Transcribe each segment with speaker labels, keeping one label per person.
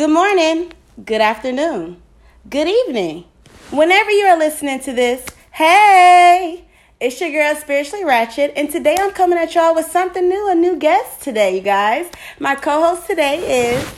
Speaker 1: Good morning, good afternoon, good evening. Whenever you are listening to this, hey, it's your girl Spiritually Ratchet, and today I'm coming at y'all with something new, a new guest today, you guys. My co-host today is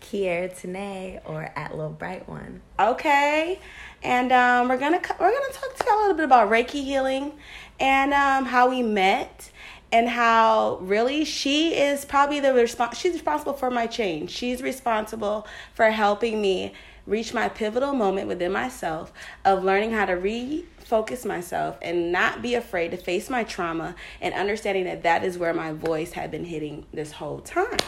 Speaker 2: Kiera Tanae or at Little Bright One.
Speaker 1: Okay, and um, we're gonna we're gonna talk to y'all a little bit about Reiki healing and um, how we met and how really she is probably the response she's responsible for my change. She's responsible for helping me reach my pivotal moment within myself of learning how to refocus myself and not be afraid to face my trauma and understanding that that is where my voice had been hitting this whole time.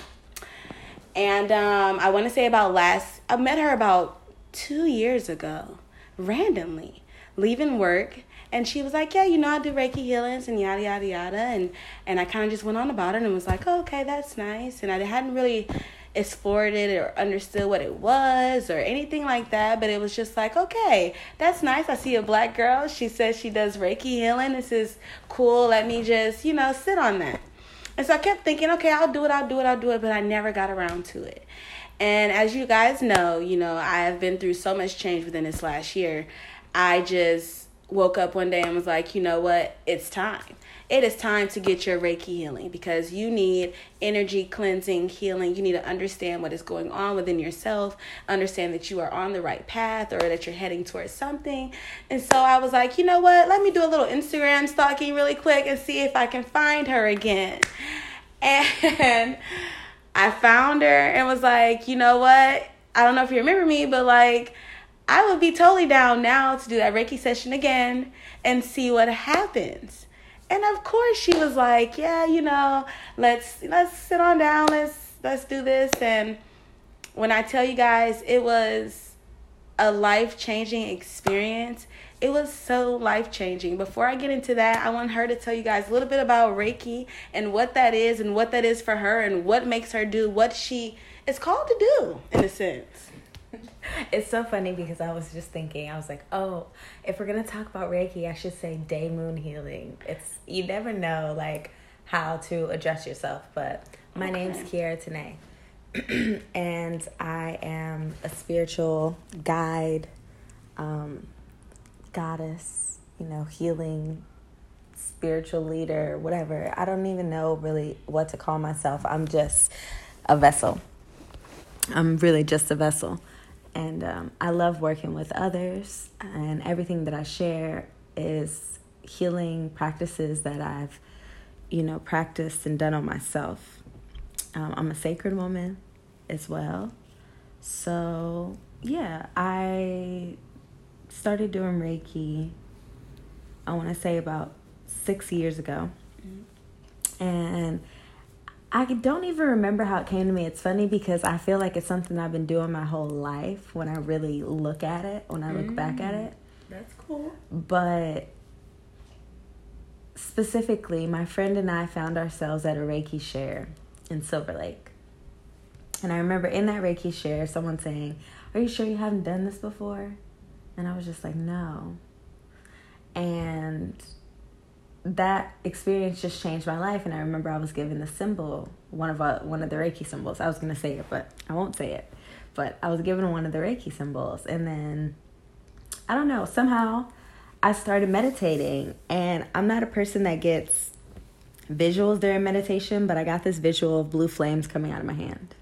Speaker 1: And um, i want to say about last i met her about two years ago randomly leaving work and she was like, Yeah, you know, I do Reiki healings and yada yada yada and and I kinda just went on about it and was like, oh, okay, that's nice and I hadn't really explored it or understood what it was or anything like that, but it was just like, okay, that's nice. I see a black girl. She says she does Reiki healing. This is cool. Let me just, you know, sit on that. And so I kept thinking, okay, I'll do it, I'll do it, I'll do it, but I never got around to it. And as you guys know, you know, I have been through so much change within this last year. I just woke up one day and was like, you know what? It's time. It is time to get your Reiki healing because you need energy cleansing, healing. You need to understand what is going on within yourself, understand that you are on the right path or that you're heading towards something. And so I was like, you know what? Let me do a little Instagram stalking really quick and see if I can find her again. And I found her and was like, you know what? I don't know if you remember me, but like, I would be totally down now to do that Reiki session again and see what happens. And of course she was like, "Yeah, you know, let's let's sit on down. Let's let's do this." And when I tell you guys, it was a life-changing experience. It was so life-changing. Before I get into that, I want her to tell you guys a little bit about Reiki and what that is and what that is for her and what makes her do what she is called to do in a sense.
Speaker 2: It's so funny because I was just thinking, I was like, oh, if we're gonna talk about Reiki, I should say day moon healing. It's you never know like how to address yourself. But my okay. name's Kiera Tanae, and I am a spiritual guide, um, goddess, you know, healing spiritual leader, whatever. I don't even know really what to call myself. I'm just a vessel. I'm really just a vessel. And um, I love working with others, and everything that I share is healing practices that I've, you know, practiced and done on myself. Um, I'm a sacred woman as well. So, yeah, I started doing Reiki, I want to say about six years ago. Mm-hmm. And I don't even remember how it came to me. It's funny because I feel like it's something I've been doing my whole life when I really look at it, when I look mm, back at it.
Speaker 1: That's cool.
Speaker 2: But specifically, my friend and I found ourselves at a Reiki share in Silver Lake. And I remember in that Reiki share, someone saying, Are you sure you haven't done this before? And I was just like, No. And that experience just changed my life and i remember i was given the symbol one of a, uh, one of the reiki symbols. I was going to say it but i won't say it. But i was given one of the reiki symbols and then i don't know somehow i started meditating and i'm not a person that gets visuals during meditation but i got this visual of blue flames coming out of my hand.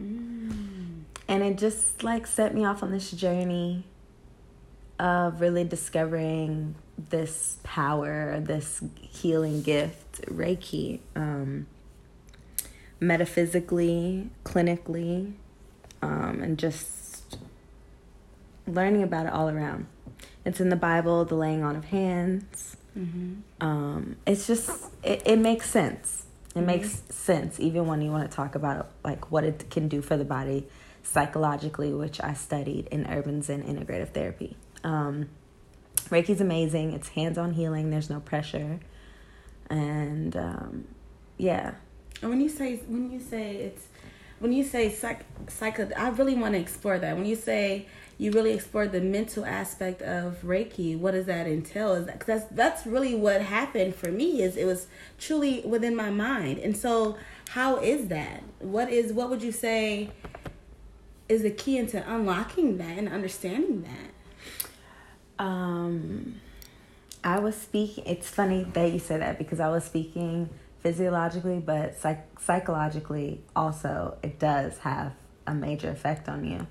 Speaker 2: Mm. and it just like set me off on this journey of really discovering this power, this healing gift, Reiki, um, metaphysically, clinically, um, and just learning about it all around. It's in the Bible, the laying on of hands. Mm-hmm. Um, it's just, it, it makes sense. It mm-hmm. makes sense even when you want to talk about like what it can do for the body psychologically, which I studied in urban Zen integrative therapy. Um, Reiki's amazing. It's hands-on healing. There's no pressure, and um, yeah.
Speaker 1: And when you say when you say it's when you say psych psycho, I really want to explore that. When you say you really explore the mental aspect of Reiki, what does that entail? Is that, that's that's really what happened for me. Is it was truly within my mind, and so how is that? What is what would you say? is the key into unlocking that and understanding that?
Speaker 2: Um, I was speaking. It's funny that you said that because I was speaking physiologically, but psych- psychologically also it does have a major effect on you.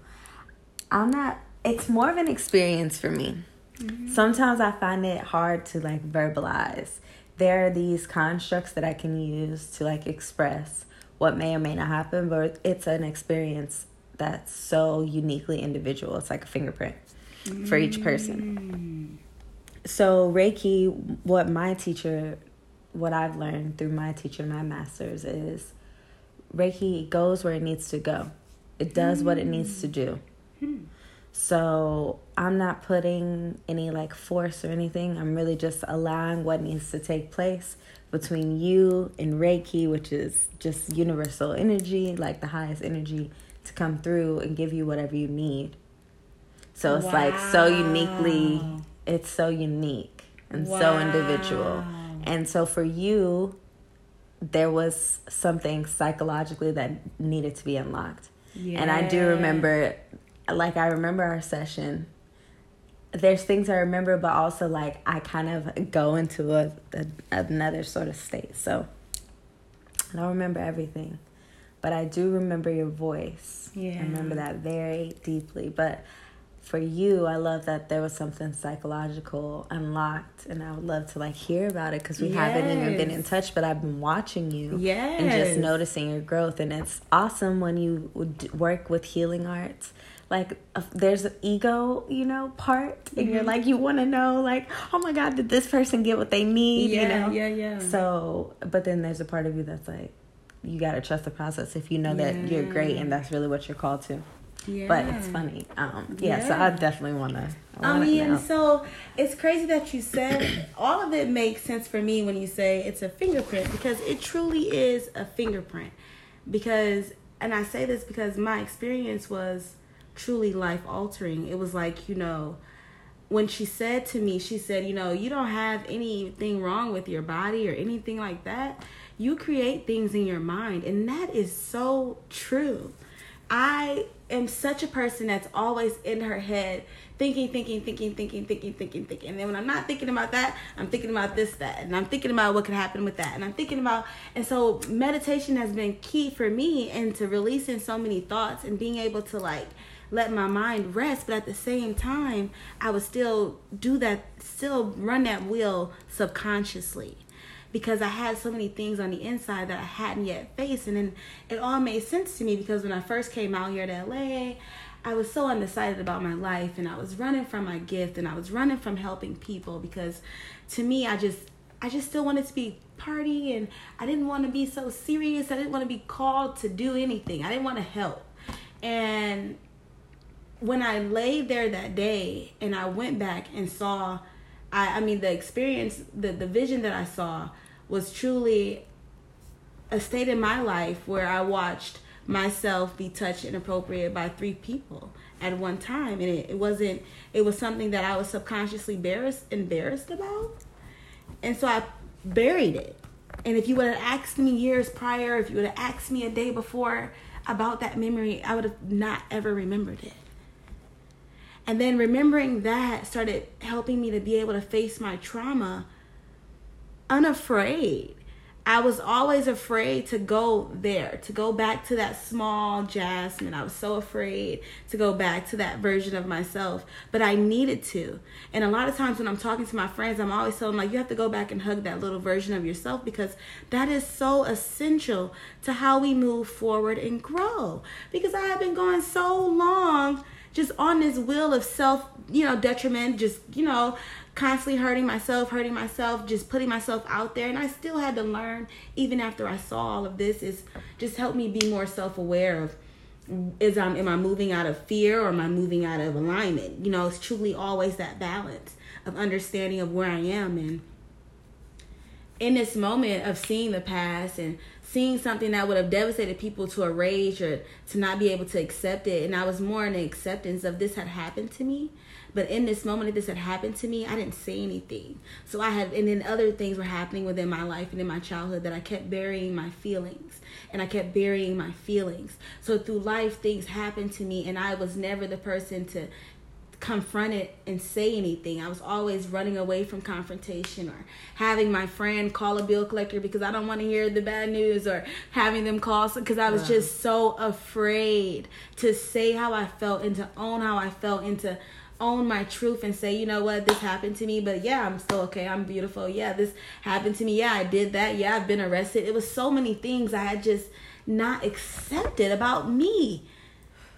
Speaker 2: I'm not. It's more of an experience for me. Mm-hmm. Sometimes I find it hard to like verbalize. There are these constructs that I can use to like express what may or may not happen, but it's an experience that's so uniquely individual. It's like a fingerprint mm-hmm. for each person. So Reiki, what my teacher, what I've learned through my teacher, my masters, is Reiki goes where it needs to go. It does mm. what it needs to do. Mm. So I'm not putting any like force or anything. I'm really just allowing what needs to take place between you and Reiki, which is just universal energy, like the highest energy, to come through and give you whatever you need. So it's wow. like so uniquely, it's so unique and wow. so individual. And so for you, there was something psychologically that needed to be unlocked. Yeah. And I do remember like I remember our session. There's things I remember, but also like I kind of go into a, a another sort of state. So I don't remember everything, but I do remember your voice. Yeah, I remember that very deeply. But for you, I love that there was something psychological unlocked, and I would love to like hear about it because we yes. haven't even been in touch. But I've been watching you, yes. and just noticing your growth, and it's awesome when you work with healing arts like uh, there's an ego you know part and mm-hmm. you're like you want to know like oh my god did this person get what they need
Speaker 1: yeah,
Speaker 2: you know
Speaker 1: yeah yeah
Speaker 2: so but then there's a part of you that's like you got to trust the process if you know yeah. that you're great and that's really what you're called to yeah. But it's funny. Um, yeah, yeah. so I definitely want to.
Speaker 1: I mean, know. so it's crazy that you said all of it makes sense for me when you say it's a fingerprint because it truly is a fingerprint. Because, and I say this because my experience was truly life altering. It was like, you know, when she said to me, she said, you know, you don't have anything wrong with your body or anything like that. You create things in your mind. And that is so true. I am such a person that's always in her head thinking, thinking, thinking, thinking, thinking, thinking, thinking. And then when I'm not thinking about that, I'm thinking about this, that. And I'm thinking about what could happen with that. And I'm thinking about, and so meditation has been key for me into releasing so many thoughts and being able to like, let my mind rest, but at the same time, I would still do that, still run that wheel subconsciously because I had so many things on the inside that I hadn't yet faced. And then it all made sense to me because when I first came out here to LA, I was so undecided about my life and I was running from my gift and I was running from helping people because to me, I just, I just still wanted to be party and I didn't want to be so serious. I didn't want to be called to do anything. I didn't want to help. And when I laid there that day and I went back and saw, I, I mean, the experience, the, the vision that I saw was truly a state in my life where I watched myself be touched inappropriate by three people at one time. And it, it wasn't, it was something that I was subconsciously embarrassed, embarrassed about. And so I buried it. And if you would have asked me years prior, if you would have asked me a day before about that memory, I would have not ever remembered it. And then remembering that started helping me to be able to face my trauma unafraid. I was always afraid to go there, to go back to that small Jasmine. I was so afraid to go back to that version of myself, but I needed to. And a lot of times when I'm talking to my friends, I'm always telling them like you have to go back and hug that little version of yourself because that is so essential to how we move forward and grow. Because I have been going so long just on this wheel of self, you know, detriment, just, you know, constantly hurting myself, hurting myself, just putting myself out there. And I still had to learn, even after I saw all of this, is just help me be more self aware of is I'm am I moving out of fear or am I moving out of alignment? You know, it's truly always that balance of understanding of where I am and in this moment of seeing the past and seeing something that would have devastated people to a rage or to not be able to accept it. And I was more in the acceptance of this had happened to me. But in this moment that this had happened to me, I didn't say anything. So I had, and then other things were happening within my life and in my childhood that I kept burying my feelings. And I kept burying my feelings. So through life, things happened to me, and I was never the person to confront it and say anything. I was always running away from confrontation or having my friend call a bill collector because I don't want to hear the bad news or having them call because I was wow. just so afraid to say how I felt and to own how I felt and to own my truth and say, you know what, this happened to me, but yeah, I'm still okay. I'm beautiful. Yeah, this happened to me. Yeah, I did that. Yeah, I've been arrested. It was so many things I had just not accepted about me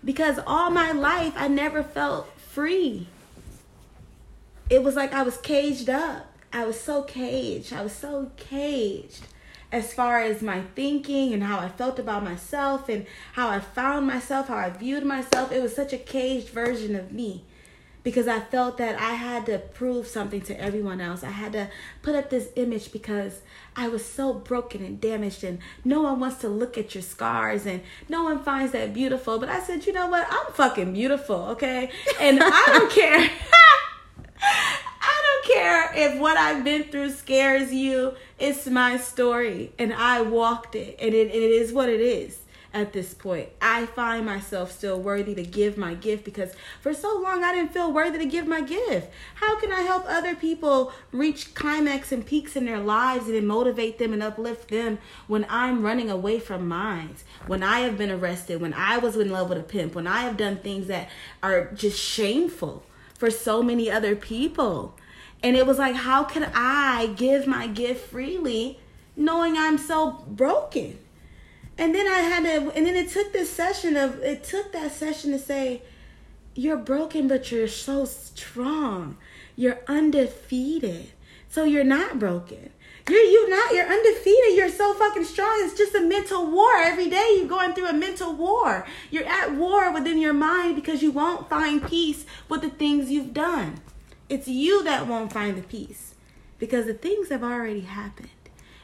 Speaker 1: because all my life I never felt free. It was like I was caged up. I was so caged. I was so caged as far as my thinking and how I felt about myself and how I found myself, how I viewed myself. It was such a caged version of me because I felt that I had to prove something to everyone else. I had to put up this image because I was so broken and damaged, and no one wants to look at your scars, and no one finds that beautiful. But I said, you know what? I'm fucking beautiful, okay? And I don't care. I don't care if what I've been through scares you. It's my story, and I walked it, and it, it is what it is at this point. I find myself still worthy to give my gift because for so long I didn't feel worthy to give my gift. How can I help other people reach climax and peaks in their lives and motivate them and uplift them when I'm running away from mine? When I have been arrested, when I was in love with a pimp, when I have done things that are just shameful for so many other people. And it was like, how can I give my gift freely knowing I'm so broken? And then I had to, and then it took this session of, it took that session to say, you're broken, but you're so strong. You're undefeated. So you're not broken. You're you not. You're undefeated. You're so fucking strong. It's just a mental war. Every day you're going through a mental war. You're at war within your mind because you won't find peace with the things you've done. It's you that won't find the peace because the things have already happened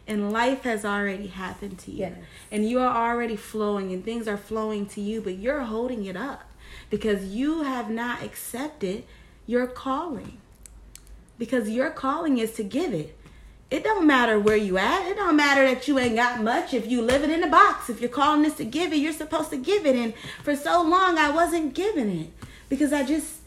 Speaker 1: and life has already happened to you. Yes. and you are already flowing and things are flowing to you but you're holding it up because you have not accepted your calling. Because your calling is to give it. It don't matter where you at. It don't matter that you ain't got much. If you live it in a box if your calling is to give it you're supposed to give it. And for so long i wasn't giving it because i just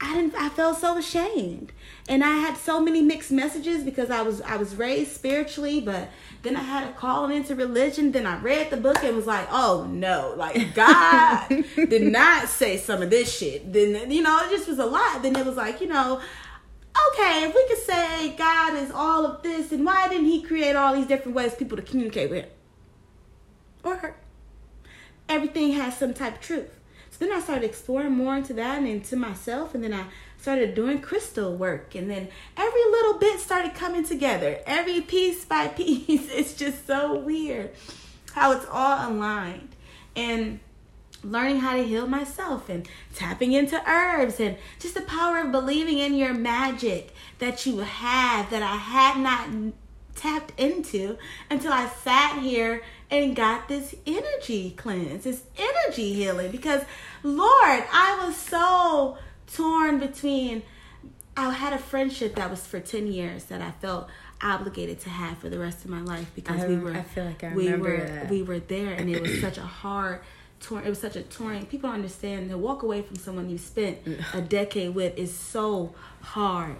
Speaker 1: i didn't i felt so ashamed and I had so many mixed messages because I was I was raised spiritually, but then I had a call into religion. Then I read the book and was like, oh no, like God did not say some of this shit. Then you know, it just was a lot. Then it was like, you know, okay, if we could say God is all of this, and why didn't He create all these different ways people to communicate with Him or her? Everything has some type of truth. So then I started exploring more into that and into myself, and then I started doing crystal work and then every little bit started coming together. Every piece by piece. It's just so weird how it's all aligned. And learning how to heal myself and tapping into herbs and just the power of believing in your magic that you have that I had not tapped into until I sat here and got this energy cleanse, this energy healing. Because Lord, I was so torn between I had a friendship that was for 10 years that I felt obligated to have for the rest of my life because
Speaker 2: I,
Speaker 1: we were
Speaker 2: I feel like I
Speaker 1: we
Speaker 2: were
Speaker 1: that. we were there and it was such a hard torn it was such a torn people don't understand to walk away from someone you spent a decade with is so hard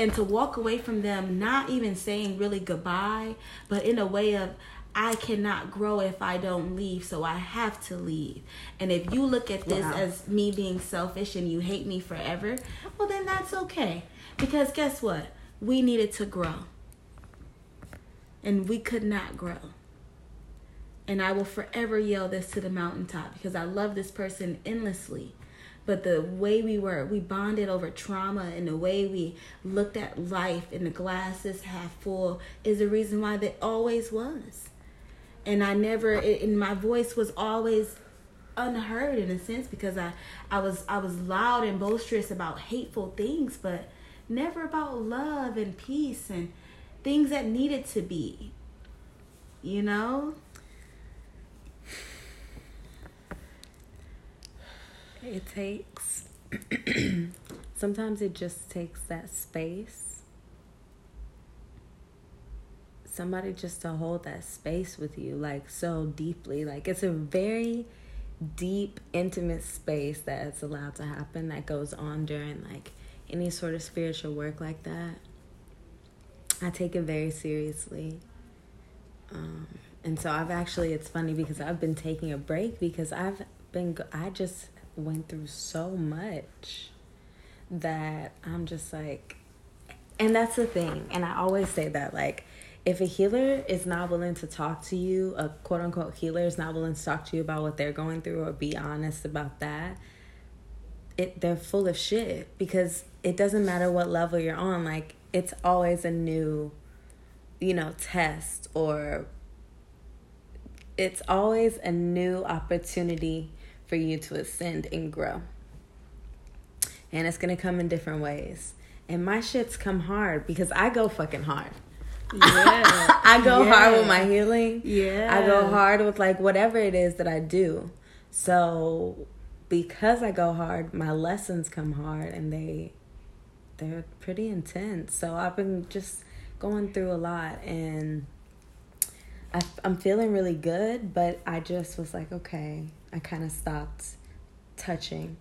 Speaker 1: and to walk away from them not even saying really goodbye but in a way of I cannot grow if I don't leave, so I have to leave. And if you look at this wow. as me being selfish and you hate me forever, well, then that's okay. Because guess what? We needed to grow. And we could not grow. And I will forever yell this to the mountaintop because I love this person endlessly. But the way we were, we bonded over trauma, and the way we looked at life and the glasses half full is the reason why they always was and I never and my voice was always unheard in a sense because I I was I was loud and boisterous about hateful things but never about love and peace and things that needed to be you know?
Speaker 2: It takes sometimes it just takes that space. Somebody just to hold that space with you, like so deeply. Like it's a very deep, intimate space that's allowed to happen that goes on during like any sort of spiritual work like that. I take it very seriously. Um, and so I've actually, it's funny because I've been taking a break because I've been, I just went through so much that I'm just like, and that's the thing. And I always say that, like, if a healer is not willing to talk to you, a quote unquote healer is not willing to talk to you about what they're going through or be honest about that, it they're full of shit because it doesn't matter what level you're on. Like it's always a new, you know, test or it's always a new opportunity for you to ascend and grow. And it's gonna come in different ways. And my shits come hard because I go fucking hard. Yeah. I go yeah. hard with my healing. Yeah. I go hard with like whatever it is that I do. So because I go hard, my lessons come hard and they they're pretty intense. So I've been just going through a lot and I, I'm feeling really good, but I just was like, okay, I kind of stopped touching.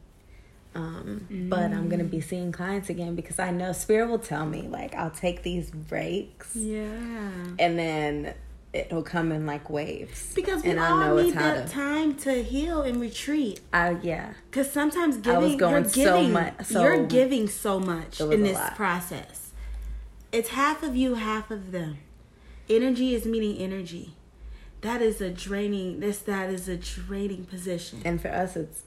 Speaker 2: Um, mm. But I'm gonna be mm. seeing clients again because I know Spirit will tell me like I'll take these breaks. Yeah. And then it'll come in like waves.
Speaker 1: Because we and all I know need that to, time to heal and retreat.
Speaker 2: Uh, yeah.
Speaker 1: Because sometimes giving, I was going you're giving, so much. So you're giving so much in this process. It's half of you, half of them. Energy is meeting energy. That is a draining this that is a draining position.
Speaker 2: And for us it's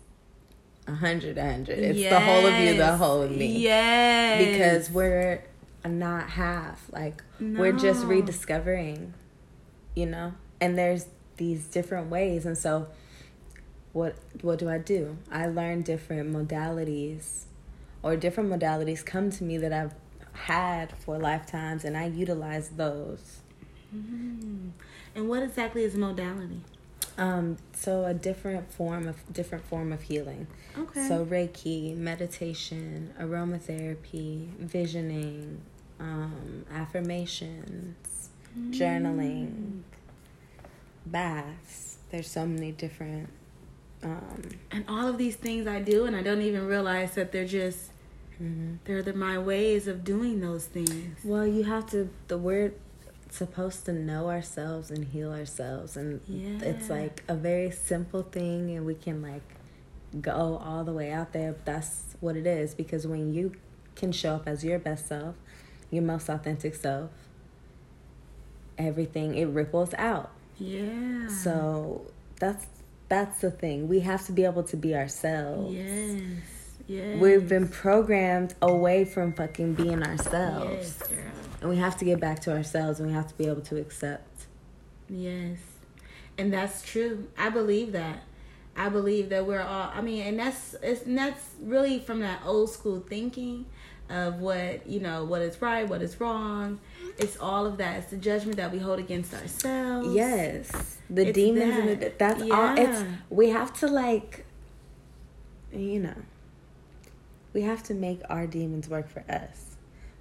Speaker 2: a hundred a hundred. It's yes. the whole of you the whole of me. Yeah because we're not half. Like no. we're just rediscovering you know? And there's these different ways. And so what what do i do? I learn different modalities or different modalities come to me that i've had for lifetimes and i utilize those
Speaker 1: mm-hmm. And what exactly is modality?
Speaker 2: Um, so a different form of different form of healing. Okay. So Reiki, meditation, aromatherapy, visioning, um, affirmations, mm. journaling, baths. There's so many different. Um,
Speaker 1: and all of these things I do, and I don't even realize that they're just. Mm-hmm. They're the, my ways of doing those things.
Speaker 2: Well, you have to. The word supposed to know ourselves and heal ourselves and yeah. it's like a very simple thing and we can like go all the way out there but that's what it is because when you can show up as your best self your most authentic self everything it ripples out yeah so that's that's the thing we have to be able to be ourselves yes Yes. We've been programmed away from fucking being ourselves. Yes, and we have to get back to ourselves and we have to be able to accept.
Speaker 1: Yes. And that's true. I believe that. I believe that we're all I mean, and that's it's and that's really from that old school thinking of what, you know, what is right, what is wrong. It's all of that. It's the judgment that we hold against ourselves.
Speaker 2: Yes. The it's demons that. and the, that's yeah. all it's we have to like you know we have to make our demons work for us.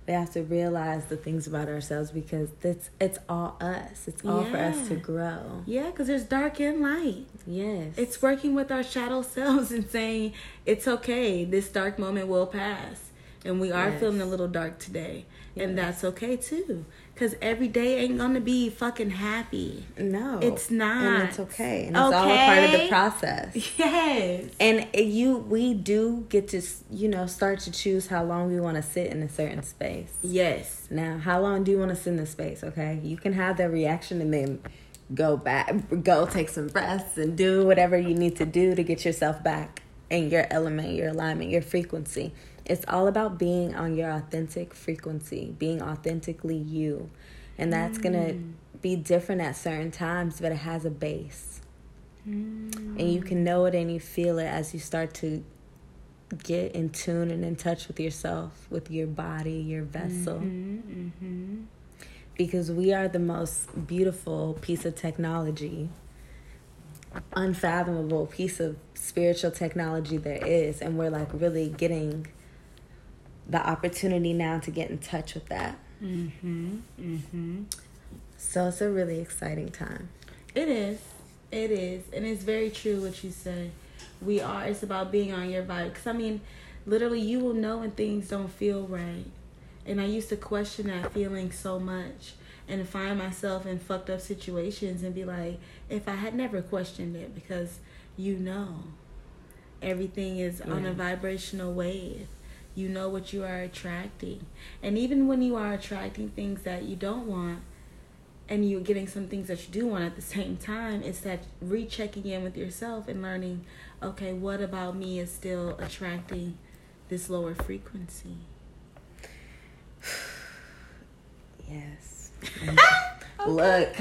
Speaker 2: We have to realize the things about ourselves because it's it's all us. It's all yeah. for us to grow.
Speaker 1: Yeah, because there's dark and light. Yes. It's working with our shadow selves and saying, it's okay. This dark moment will pass. And we are yes. feeling a little dark today. Yes. And that's okay too. Cause every day ain't gonna be fucking happy. No, it's not.
Speaker 2: And it's okay. And it's okay. all a part of the process. Yes. And you, we do get to, you know, start to choose how long we want to sit in a certain space. Yes. Now, how long do you want to sit in the space? Okay, you can have that reaction and then go back, go take some breaths and do whatever you need to do to get yourself back in your element, your alignment, your frequency. It's all about being on your authentic frequency, being authentically you. And that's mm. going to be different at certain times, but it has a base. Mm. And you can know it and you feel it as you start to get in tune and in touch with yourself, with your body, your vessel. Mm-hmm, mm-hmm. because we are the most beautiful piece of technology, unfathomable piece of spiritual technology there is. And we're like really getting the opportunity now to get in touch with that.
Speaker 1: Mm-hmm. Mm-hmm.
Speaker 2: So it's a really exciting time.
Speaker 1: It is. It is. And it's very true what you say. We are. It's about being on your vibe. Because, I mean, literally, you will know when things don't feel right. And I used to question that feeling so much and find myself in fucked up situations and be like, if I had never questioned it, because you know everything is yeah. on a vibrational wave. You know what you are attracting. And even when you are attracting things that you don't want, and you're getting some things that you do want at the same time, it's that rechecking in with yourself and learning, okay, what about me is still attracting this lower frequency?
Speaker 2: yes. Look.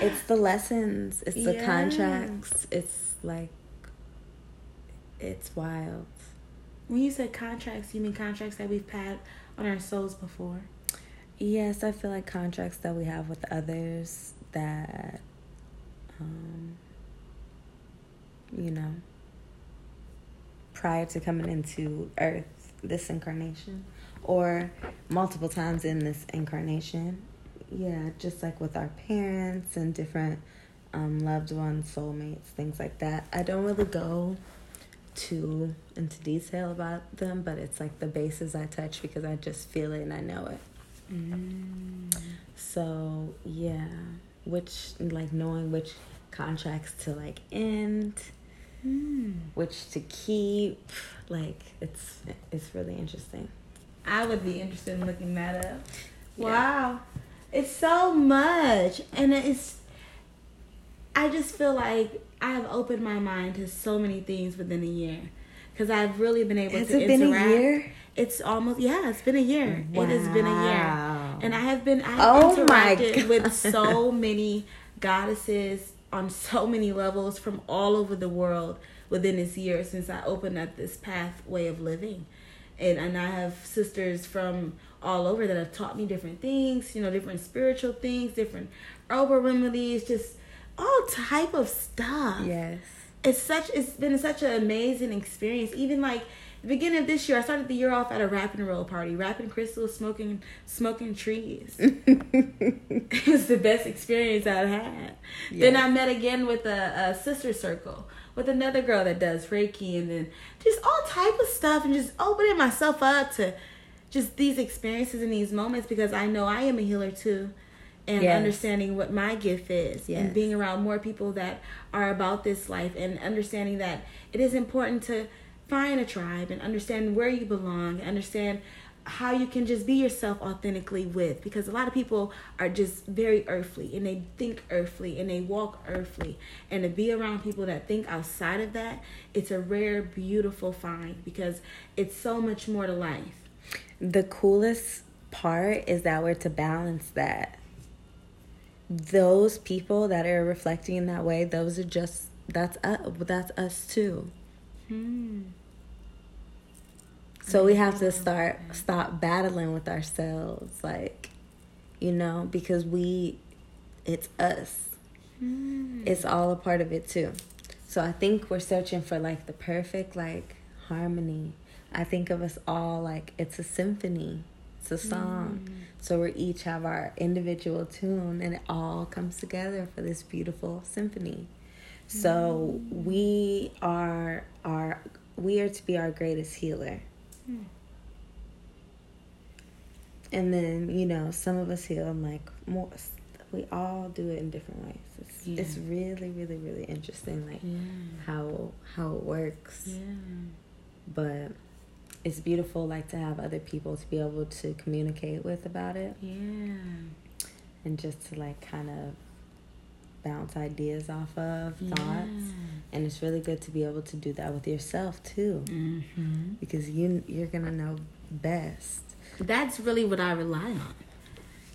Speaker 2: it's the lessons, it's the yes. contracts. It's like it's wild.
Speaker 1: When you said contracts, you mean contracts that we've had on our souls before?
Speaker 2: Yes, I feel like contracts that we have with others that, um, you know, prior to coming into Earth, this incarnation, or multiple times in this incarnation. Yeah, just like with our parents and different um, loved ones, soulmates, things like that. I don't really go too into detail about them, but it's like the bases I touch because I just feel it and I know it. Mm. So yeah, which like knowing which contracts to like end, mm. which to keep, like it's it's really interesting.
Speaker 1: I would be interested in looking that up. Yeah. Wow, it's so much, and it's. I just feel like I have opened my mind to so many things within a year, because I've really been able
Speaker 2: Has
Speaker 1: to
Speaker 2: it interact. Been a year?
Speaker 1: It's almost yeah. It's been a year. Wow. It has been a year, and I have been I have oh interacted with so many goddesses on so many levels from all over the world within this year since I opened up this pathway of living, and and I have sisters from all over that have taught me different things. You know, different spiritual things, different herbal remedies, just all type of stuff.
Speaker 2: Yes,
Speaker 1: it's such. It's been such an amazing experience. Even like the beginning of this year, I started the year off at a rap and roll party, rapping crystals, smoking smoking trees. it was the best experience I've had. Yes. Then I met again with a, a sister circle with another girl that does Reiki, and then just all type of stuff, and just opening myself up to just these experiences and these moments because I know I am a healer too and yes. understanding what my gift is yes. and being around more people that are about this life and understanding that it is important to find a tribe and understand where you belong, understand how you can just be yourself authentically with because a lot of people are just very earthly and they think earthly and they walk earthly and to be around people that think outside of that it's a rare beautiful find because it's so much more to life
Speaker 2: the coolest part is that we're to balance that those people that are reflecting in that way those are just that's us that's us too Hmm. So we have to start stop battling with ourselves, like, you know, because we, it's us. Hmm. It's all a part of it too. So I think we're searching for like the perfect like harmony. I think of us all like it's a symphony. It's a song. Mm. So we each have our individual tune and it all comes together for this beautiful symphony. So we are our we are to be our greatest healer. Hmm. And then, you know, some of us heal like more we all do it in different ways. It's yeah. it's really, really, really interesting like yeah. how how it works. Yeah. But it's beautiful like to have other people to be able to communicate with about it.
Speaker 1: Yeah.
Speaker 2: And just to like kind of bounce ideas off of yeah. thoughts and it's really good to be able to do that with yourself too mm-hmm. because you you're gonna know best
Speaker 1: that's really what i rely on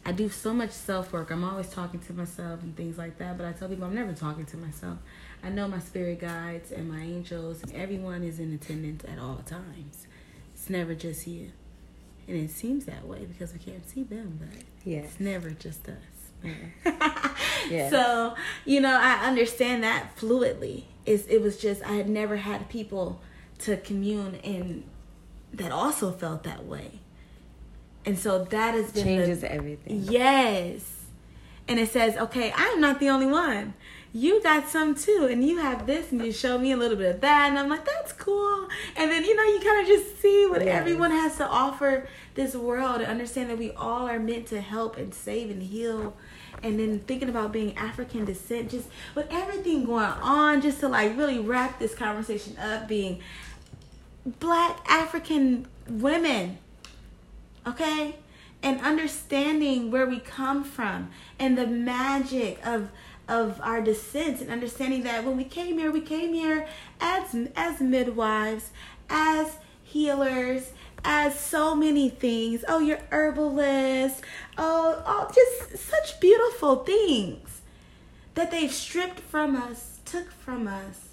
Speaker 1: i do so much self-work i'm always talking to myself and things like that but i tell people i'm never talking to myself i know my spirit guides and my angels and everyone is in attendance at all times never just you And it seems that way because we can't see them, but
Speaker 2: Yeah.
Speaker 1: it's never just us.
Speaker 2: Yeah.
Speaker 1: So, you know, I understand that fluidly. It's, it was just, I had never had people to commune and that also felt that way. And so that has been the-
Speaker 2: Changes everything.
Speaker 1: Yes. And it says, okay, I'm not the only one. You got some too, and you have this, and you show me a little bit of that, and I'm like, that's cool. And then you know, you kind of just see what
Speaker 2: Yes.
Speaker 1: everyone has to offer this world, and understand that we all are meant to help and save and heal. And then thinking about being African descent, just with everything going on, just to like really wrap this conversation up, being black African women okay and understanding where we come from and the magic of of our descent and understanding that when we came here we came here as as midwives as healers as so many things. Oh you're herbalists. Oh, oh just such beautiful things that they've stripped from us took from us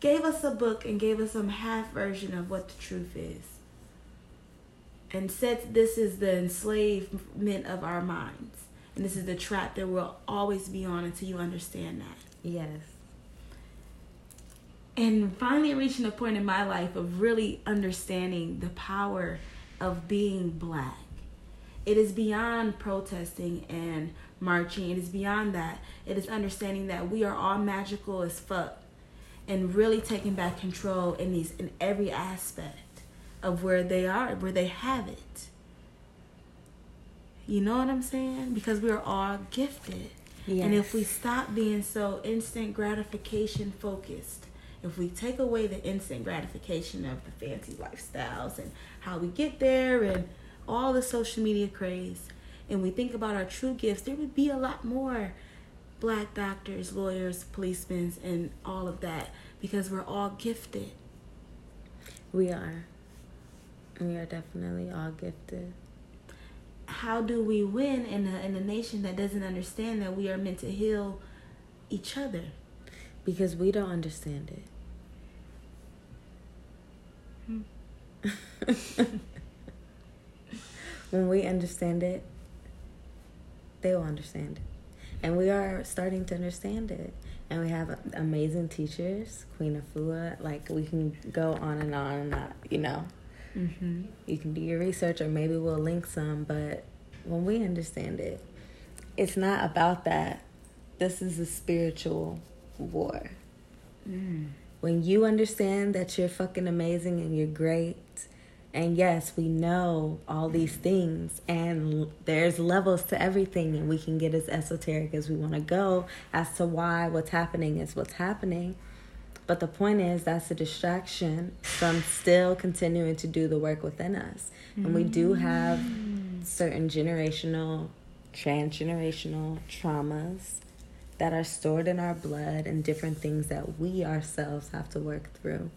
Speaker 1: gave us a book and gave us some half version of what the truth is and said this is the enslavement of our minds and this is the trap that we'll always be on until you understand that.
Speaker 2: Yes.
Speaker 1: and finally reaching a point in my life of really understanding the power of being black. It is beyond protesting and marching. It is beyond that. It is understanding that we are all magical as fuck and really taking back control in these in every aspect of where they are where they have it you know what i'm saying because we are all gifted and if we stop being so instant gratification focused, if we take away the instant gratification of the fancy lifestyles and how we get there and all the social media craze, and we think about our true gifts, there would be a lot more black doctors, lawyers, policemen, and all of that because we're all gifted.
Speaker 2: We are. We are definitely all gifted.
Speaker 1: How do we win in a, in a nation that doesn't understand that we are meant to heal each other?
Speaker 2: Because we don't understand it. Hmm. when we understand it, they will understand it. And we are starting to understand it. And we have amazing teachers, Queen Afua. Like, we can go on and on and on, you know.
Speaker 1: Mm-hmm.
Speaker 2: You can do your research, or maybe we'll link some. But when we understand it, it's not about that. This is a spiritual war.
Speaker 1: Mm.
Speaker 2: When you understand that you're fucking amazing and you're great, and yes, we know all these things, and there's levels to everything, and we can get as esoteric as we want to go as to why what's happening is what's happening. But the point is, that's a distraction from still continuing to do the work within us. And we do have mm. certain generational, transgenerational traumas that are stored in our blood and different things that we ourselves have to work through.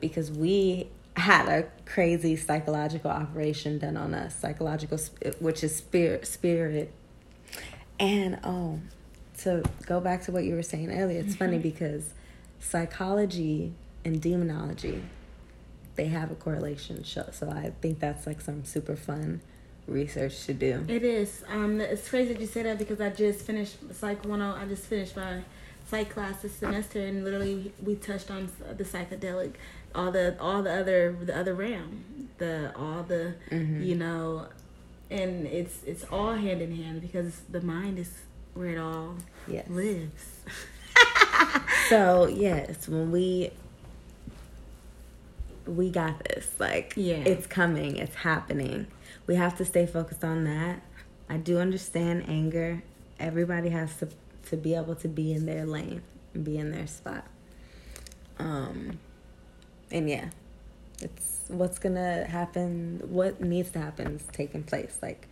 Speaker 2: Because we had a crazy psychological operation done on us, psychological, which is spirit, spirit. And oh, to go back to what you were saying earlier, it's funny mm-hmm. because psychology and demonology, they have a correlation. So so I think that's like some super fun research to do.
Speaker 1: It is. Um, it's crazy that you say that because I just finished Psych 10. I just finished my psych class this semester, and literally we touched on the psychedelic, all the all the other the other realm, the all the
Speaker 2: Mhm.
Speaker 1: you know, and it's it's all hand in hand because the mind is where it all
Speaker 2: Yes.
Speaker 1: lives.
Speaker 2: So yes, when we we got this, like
Speaker 1: Yeah.
Speaker 2: it's coming, it's happening. We have to stay focused on that. I do understand anger. Everybody has to to be able to be in their lane and be in their spot. Um and yeah, it's what's gonna happen what needs to happen is taking place. Like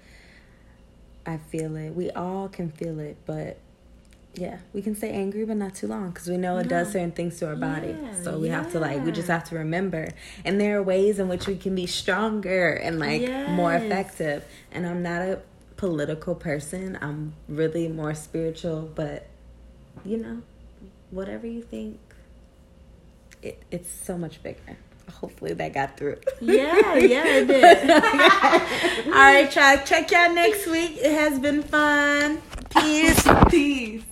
Speaker 2: I feel it. We all can feel it, but yeah, we can stay angry, but not too long because we know it does certain things to our body.
Speaker 1: Yeah,
Speaker 2: so we have to like, we just have to remember. And there are ways in which we can be stronger and like more effective. And I'm not a political person. I'm really more spiritual, but you know, whatever you think, it, it's so much bigger. hopefully that got through.
Speaker 1: Yeah, yeah, it did. All right, y'all. Check y'all next week. It has been fun. Peace.
Speaker 2: Peace.